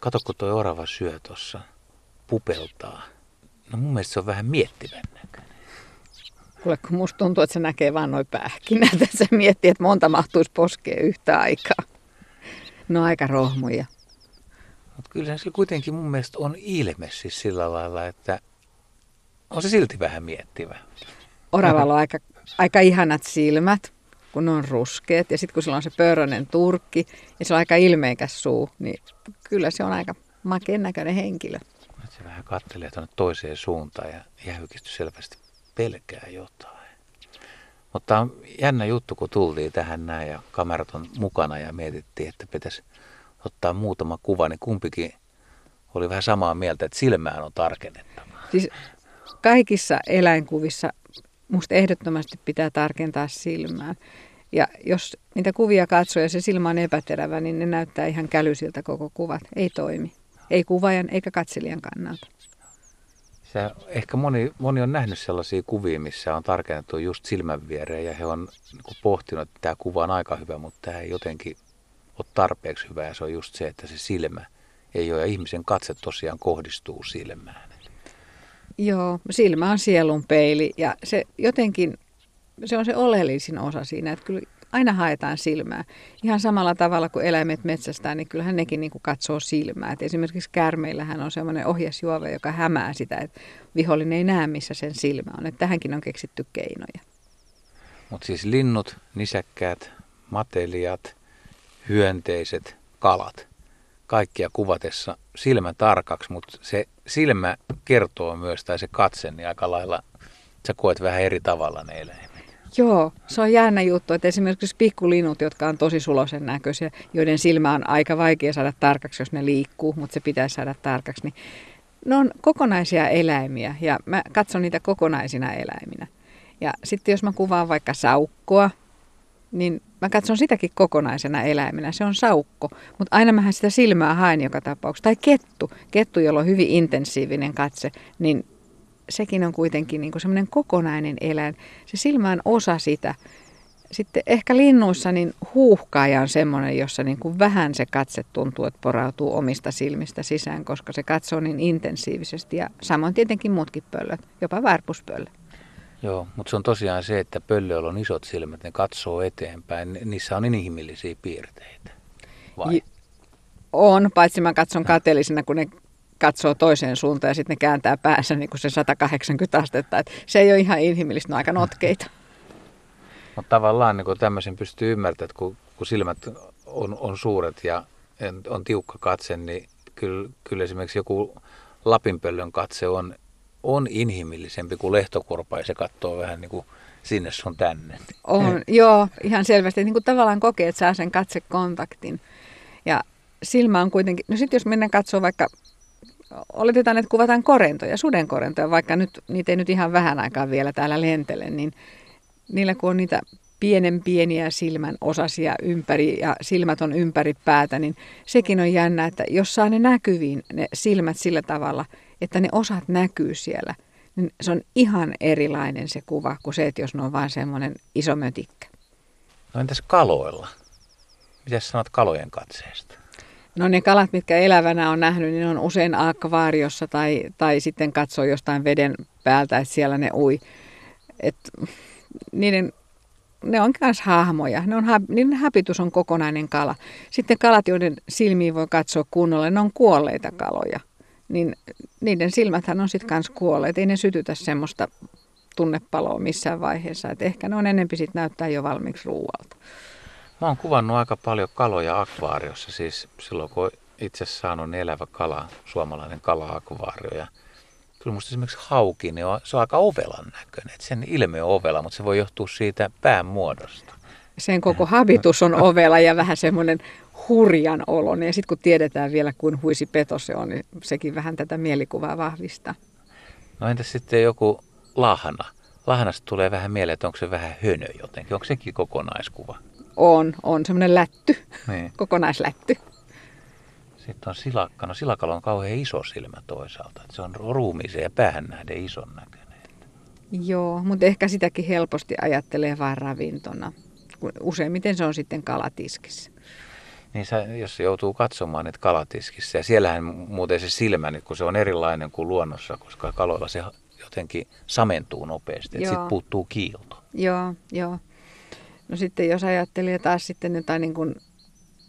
Kato, kun toi orava syö tuossa, pupeltaa. No mun mielestä se on vähän miettivän näköinen. Kuule, kun musta tuntuu, että se näkee vaan noin pähkinät. Se miettii, että monta mahtuisi poskea yhtä aikaa. No aika rohmuja. Mutta kyllä se kuitenkin mun mielestä on ilme siis sillä lailla, että on se silti vähän miettivä. Oravalla on aika, aika ihanat silmät, kun ne on ruskeat. Ja sitten kun sillä on se pörrönen turkki ja se on aika ilmeikäs suu, niin kyllä se on aika makeen näköinen henkilö. Se vähän kattelee tuonne toiseen suuntaan ja jäykistys selvästi pelkää jotain. Mutta on jännä juttu, kun tultiin tähän näin ja kamerat on mukana ja mietittiin, että pitäisi ottaa muutama kuva, niin kumpikin oli vähän samaa mieltä, että silmään on tarkennettava. Siis kaikissa eläinkuvissa musta ehdottomasti pitää tarkentaa silmään. Ja jos niitä kuvia katsoo ja se silmä on epäterävä, niin ne näyttää ihan kälysiltä koko kuvat. Ei toimi. Ei kuvaajan eikä katselijan kannalta. Se, ehkä moni, moni on nähnyt sellaisia kuvia, missä on tarkennettu just silmän viereen ja he on niin pohtinut, että tämä kuva on aika hyvä, mutta tämä ei jotenkin ole tarpeeksi hyvä ja se on just se, että se silmä ei ole ja ihmisen katse tosiaan kohdistuu silmään. Joo, silmä on sielun peili ja se jotenkin, se on se oleellisin osa siinä, että kyllä aina haetaan silmää. Ihan samalla tavalla kuin eläimet metsästään, niin kyllähän nekin niin kuin katsoo silmää. Et esimerkiksi kärmeillähän on semmoinen ohjasjuove, joka hämää sitä, että vihollinen ei näe, missä sen silmä on. Et tähänkin on keksitty keinoja. Mutta siis linnut, nisäkkäät, matelijat, hyönteiset, kalat, kaikkia kuvatessa silmä tarkaksi, mutta se silmä kertoo myös, tai se katse, niin aika lailla sä koet vähän eri tavalla ne eläimet. Joo, se on jännä juttu, että esimerkiksi pikkulinut, jotka on tosi sulosen näköisiä, joiden silmä on aika vaikea saada tarkaksi, jos ne liikkuu, mutta se pitäisi saada tarkaksi, niin ne on kokonaisia eläimiä ja mä katson niitä kokonaisina eläiminä. Ja sitten jos mä kuvaan vaikka saukkoa, niin mä katson sitäkin kokonaisena eläimenä. Se on saukko, mutta aina mähän sitä silmää haen joka tapauksessa. Tai kettu, kettu, jolla on hyvin intensiivinen katse, niin sekin on kuitenkin niin semmoinen kokonainen eläin. Se silmä on osa sitä. Sitten ehkä linnuissa niin huuhkaaja on semmoinen, jossa niin kuin vähän se katse tuntuu, että porautuu omista silmistä sisään, koska se katsoo niin intensiivisesti. Ja samoin tietenkin muutkin pöllöt, jopa värpuspöllöt. Joo, mutta se on tosiaan se, että pöllöillä on isot silmät, ne katsoo eteenpäin. Niissä on inhimillisiä piirteitä. Vai? On, paitsi mä katson kateellisena, kun ne katsoo toiseen suuntaan ja sitten ne kääntää päässä niin kuin se 180 astetta. Et se ei ole ihan inhimillistä, ne on aika notkeita. Mutta tavallaan niin tämmöisen pystyy ymmärtämään, että kun, kun silmät on, on suuret ja on tiukka katse, niin kyllä, kyllä esimerkiksi joku lapinpöllön katse on, on inhimillisempi kuin lehtokorpa ja se katsoo vähän niin kuin sinne sun tänne. On, joo, ihan selvästi. Niin kuin tavallaan kokee, että saa sen katsekontaktin. Ja silmä on kuitenkin, no sitten jos mennään katsoa vaikka oletetaan, että kuvataan korentoja, sudenkorentoja, vaikka nyt, niitä ei nyt ihan vähän aikaa vielä täällä lentele, niin niillä kun on niitä pienen pieniä silmän osasia ympäri ja silmät on ympäri päätä, niin sekin on jännä, että jos saa ne näkyviin, ne silmät sillä tavalla, että ne osat näkyy siellä, niin se on ihan erilainen se kuva kuin se, että jos ne on vain semmoinen iso mötikkä. No entäs kaloilla? Mitä sanot kalojen katseesta? No ne kalat, mitkä elävänä on nähnyt, niin on usein akvaariossa tai, tai sitten katsoo jostain veden päältä, että siellä ne ui. Et niiden, ne on myös hahmoja. Ne on, niiden hapitus on kokonainen kala. Sitten kalat, joiden silmiin voi katsoa kunnolla, ne on kuolleita kaloja. Niin niiden silmäthän on sitten myös kuolleet. Ei ne sytytä semmoista tunnepaloa missään vaiheessa. Et ehkä ne on enempi sitten näyttää jo valmiiksi ruualta. Mä oon kuvannut aika paljon kaloja akvaariossa, siis silloin kun itse saanut elävä kala, suomalainen kala-akvaario. Ja kyllä musta esimerkiksi hauki, niin on, se on aika ovelan näköinen. Et sen ilme on ovela, mutta se voi johtua siitä pään muodosta. Sen koko habitus on ovela ja vähän semmoinen hurjan olon. Ja sitten kun tiedetään vielä, kuin huisi peto se on, niin sekin vähän tätä mielikuvaa vahvistaa. No entäs sitten joku lahna? Lahnasta tulee vähän mieleen, että onko se vähän hönö jotenkin. Onko sekin kokonaiskuva? On, on semmoinen lätty, niin. kokonaislätty. Sitten on silakka. No silakalla on kauhean iso silmä toisaalta. Se on ruumiiseen ja päähän nähden ison näköinen. Joo, mutta ehkä sitäkin helposti ajattelee vain ravintona. Useimmiten se on sitten kalatiskissä. niin sä, jos joutuu katsomaan niitä kalatiskissä, ja siellähän muuten se silmä, kun se on erilainen kuin luonnossa, koska kaloilla se jotenkin samentuu nopeasti, että sitten puuttuu kiilto. Joo, joo. No sitten jos ajattelee taas sitten jotain niin kuin,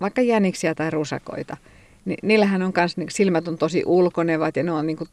vaikka jäniksiä tai rusakoita, niin niillähän on myös, niin silmät on tosi ulkonevat ja ne on, niin kuin,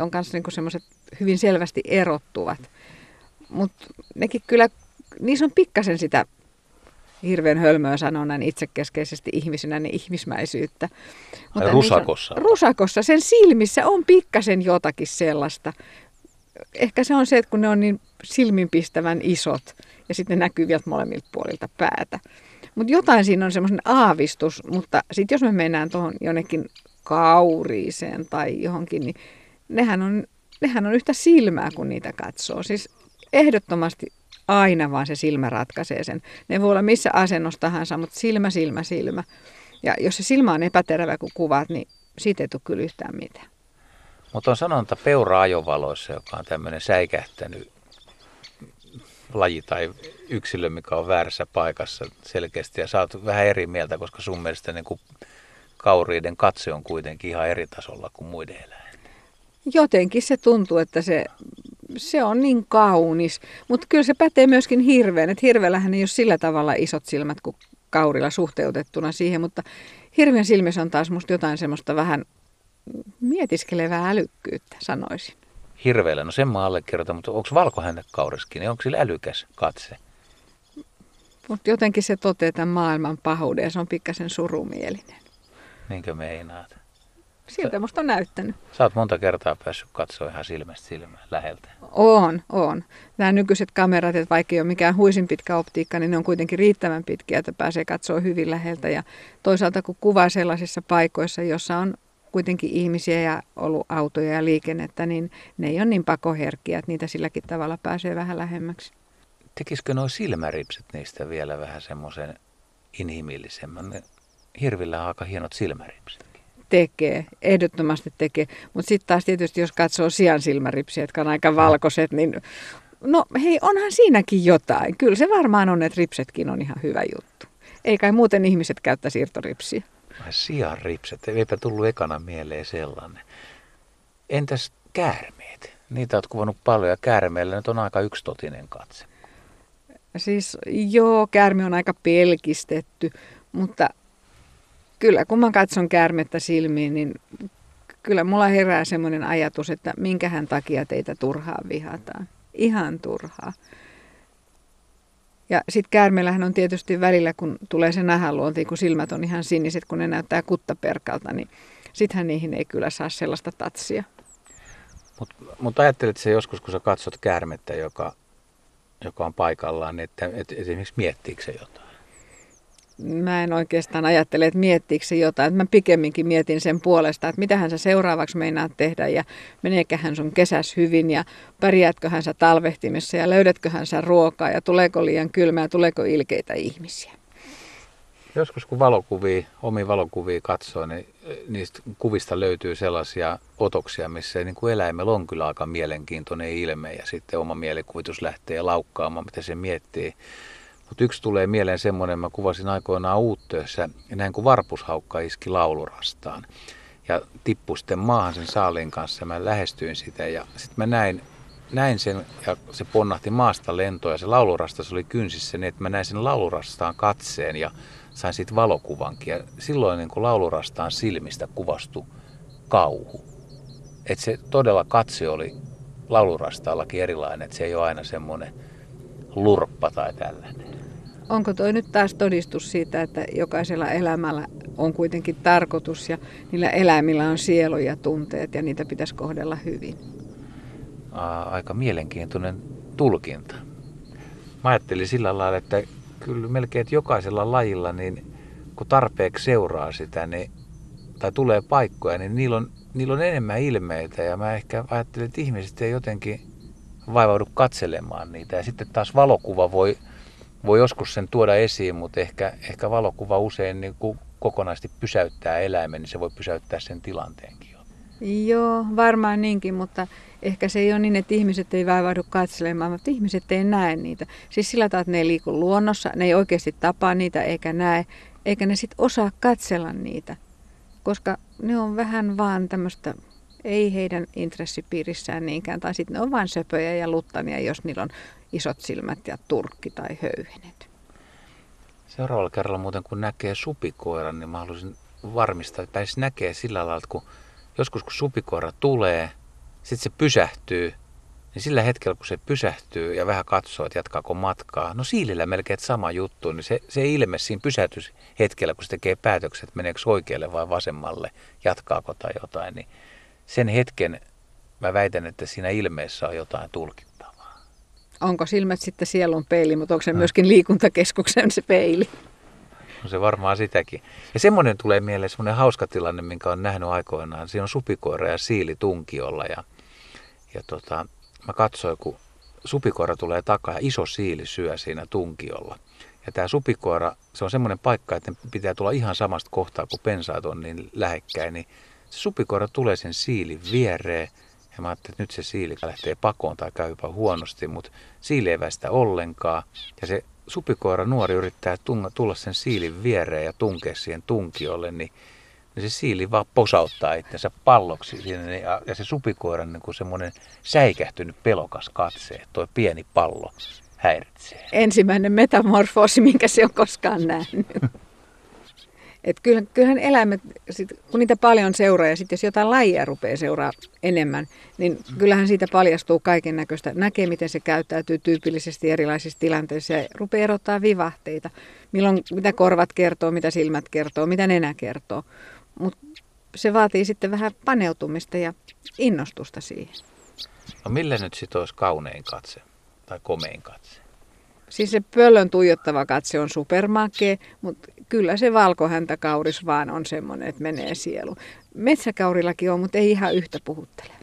on myös niin semmoiset hyvin selvästi erottuvat. Mutta nekin kyllä, niissä on pikkasen sitä hirveän hölmöä sanoa näin itsekeskeisesti ihmisenä, niin ihmismäisyyttä. Mutta rusakossa. On, rusakossa, sen silmissä on pikkasen jotakin sellaista. Ehkä se on se, että kun ne on niin silminpistävän isot ja sitten ne näkyy vielä molemmilta puolilta päätä. Mutta jotain siinä on semmoinen aavistus, mutta sitten jos me mennään tuohon jonnekin kauriiseen tai johonkin, niin nehän on, nehän on yhtä silmää, kun niitä katsoo. Siis ehdottomasti aina vaan se silmä ratkaisee sen. Ne voi olla missä asennossa tahansa, mutta silmä, silmä, silmä. Ja jos se silmä on epäterävä, kun kuvaat, niin siitä ei tule kyllä yhtään mitään. Mutta on sanonta peura-ajovaloissa, joka on tämmöinen säikähtänyt laji tai yksilö, mikä on väärässä paikassa selkeästi. Ja oot vähän eri mieltä, koska sun mielestä niin kuin kauriiden katse on kuitenkin ihan eri tasolla kuin muiden eläinten. Jotenkin se tuntuu, että se se on niin kaunis. Mutta kyllä se pätee myöskin hirveän. Että hirveällähän ei ole sillä tavalla isot silmät kuin kaurilla suhteutettuna siihen, mutta hirveän silmissä on taas musta jotain semmoista vähän mietiskelevää älykkyyttä, sanoisin. Hirveellä, no sen mä allekirjoitan, mutta onko valkohännekauriskin, niin onko sillä älykäs katse? Mutta jotenkin se toteaa tämän maailman pahuuden ja se on pikkasen surumielinen. Niinkö meinaat? Siltä musta on näyttänyt. Sä oot monta kertaa päässyt katsoa ihan silmästä silmään läheltä. On, on. Nämä nykyiset kamerat, että vaikka ei ole mikään huisin pitkä optiikka, niin ne on kuitenkin riittävän pitkiä, että pääsee katsoa hyvin läheltä. Ja toisaalta kun kuvaa sellaisissa paikoissa, jossa on kuitenkin ihmisiä ja ollut autoja ja liikennettä, niin ne ei ole niin pakoherkkiä, että niitä silläkin tavalla pääsee vähän lähemmäksi. Tekisikö nuo silmäripset niistä vielä vähän semmoisen inhimillisemmän? Hirvillä on aika hienot silmäripset tekee, ehdottomasti tekee. Mutta sitten taas tietysti, jos katsoo sian silmäripsiä, jotka on aika valkoiset, niin no hei, onhan siinäkin jotain. Kyllä se varmaan on, että ripsetkin on ihan hyvä juttu. Ei kai muuten ihmiset käyttää siirtoripsiä. Sian ripset, eipä tullut ekana mieleen sellainen. Entäs käärmeet? Niitä olet kuvannut paljon ja käärmeillä nyt on aika yksitotinen katse. Siis joo, käärme on aika pelkistetty, mutta kyllä kun mä katson käärmettä silmiin, niin kyllä mulla herää semmoinen ajatus, että minkähän takia teitä turhaa vihataan. Ihan turhaa. Ja sitten käärmeellähän on tietysti välillä, kun tulee se nähäluonti, kun silmät on ihan siniset, kun ne näyttää kuttaperkalta, niin sittenhän niihin ei kyllä saa sellaista tatsia. Mutta mut ajattelet se joskus, kun sä katsot käärmettä, joka, joka on paikallaan, että, että esimerkiksi miettiikö se jotain? Mä en oikeastaan ajattele, että miettiikö se jotain. Mä pikemminkin mietin sen puolesta, että mitä hän sä seuraavaksi meinaat tehdä ja meneeköhän sun kesäs hyvin ja pärjäätköhän sä talvehtimissa ja löydätköhän sä ruokaa ja tuleeko liian kylmää, tuleeko ilkeitä ihmisiä. Joskus kun valokuvia, omi valokuvia katsoo, niin niistä kuvista löytyy sellaisia otoksia, missä niin kuin eläimellä on kyllä aika mielenkiintoinen ilme ja sitten oma mielikuvitus lähtee laukkaamaan, mitä se miettii. Mutta yksi tulee mieleen semmoinen, mä kuvasin aikoinaan uuttöössä, näin kun varpushaukka iski laulurastaan. Ja tippui sitten maahan sen saaliin kanssa, mä lähestyin sitä, ja sitten mä näin, näin sen, ja se ponnahti maasta lentoon, ja se laulurastas oli kynsissä niin, että mä näin sen laulurastaan katseen, ja sain siitä valokuvankin. Ja silloin niin kuin laulurastaan silmistä kuvastui kauhu. Että se todella katse oli laulurastaallakin erilainen, että se ei ole aina semmoinen lurppa tai tällainen. Onko toi nyt taas todistus siitä, että jokaisella elämällä on kuitenkin tarkoitus ja niillä eläimillä on sielu ja tunteet ja niitä pitäisi kohdella hyvin? Aika mielenkiintoinen tulkinta. Mä ajattelin sillä lailla, että kyllä melkein että jokaisella lajilla, niin kun tarpeeksi seuraa sitä, niin, tai tulee paikkoja, niin niillä on, niillä on enemmän ilmeitä. Ja mä ehkä ajattelin, että ihmiset ei jotenkin vaivaudu katselemaan niitä. Ja sitten taas valokuva voi voi joskus sen tuoda esiin, mutta ehkä, ehkä valokuva usein niin kun kokonaisesti pysäyttää eläimen, niin se voi pysäyttää sen tilanteenkin jo. Joo, varmaan niinkin, mutta ehkä se ei ole niin, että ihmiset ei vaivaudu katselemaan, mutta ihmiset ei näe niitä. Siis sillä tavalla, että ne ei liiku luonnossa, ne ei oikeasti tapaa niitä eikä näe. eikä ne sitten osaa katsella niitä, koska ne on vähän vaan tämmöistä, ei heidän intressipiirissään niinkään, tai sitten ne on vain söpöjä ja luttania, jos niillä on isot silmät ja turkki tai höyhenet. Seuraavalla kerralla muuten kun näkee supikoiran, niin mä haluaisin varmistaa, että pääsisi näkee sillä lailla, että kun joskus kun supikoira tulee, sitten se pysähtyy, niin sillä hetkellä kun se pysähtyy ja vähän katsoo, että jatkaako matkaa, no siilillä melkein sama juttu, niin se, se ilme siinä pysähtys hetkellä, kun se tekee päätökset, meneekö oikealle vai vasemmalle, jatkaako tai jotain, niin sen hetken mä väitän, että siinä ilmeessä on jotain tulkittavaa. Onko silmät sitten sielun peili, mutta onko se myöskin liikuntakeskuksen se peili? No se varmaan sitäkin. Ja semmoinen tulee mieleen, semmoinen hauska tilanne, minkä on nähnyt aikoinaan. Siinä on supikoira ja siili tunkiolla ja, ja tota, mä katsoin, kun supikoira tulee takaa ja iso siili syö siinä tunkiolla. Ja tämä supikoira, se on semmoinen paikka, että pitää tulla ihan samasta kohtaa, kun pensaat on niin lähekkäin, niin se supikoira tulee sen siilin viereen. Ja mä ajattelin, että nyt se siili lähtee pakoon tai käy jopa huonosti, mutta siili ei väistä ollenkaan. Ja se supikoira nuori yrittää tunga, tulla sen siilin viereen ja tunkea siihen tunkiolle, niin, niin se siili vaan posauttaa itsensä palloksi siinä ja, ja se supikoiran niin kuin semmoinen säikähtynyt pelokas katse, tuo pieni pallo häiritsee. Ensimmäinen metamorfoosi, minkä se on koskaan nähnyt. Et kyllähän, kyllähän eläimet, sit, kun niitä paljon seuraa ja sitten jos jotain lajia rupeaa seuraa enemmän, niin kyllähän siitä paljastuu kaiken näköistä. Näkee, miten se käyttäytyy tyypillisesti erilaisissa tilanteissa ja rupeaa erottaa vivahteita. Milloin, mitä korvat kertoo, mitä silmät kertoo, mitä nenä kertoo. Mutta se vaatii sitten vähän paneutumista ja innostusta siihen. No millä nyt sitten olisi kaunein katse tai komein katse? Siis se pöllön tuijottava katse on supermakee, mutta kyllä se valkohäntäkauris vaan on semmoinen, että menee sielu. Metsäkaurillakin on, mutta ei ihan yhtä puhutteleva.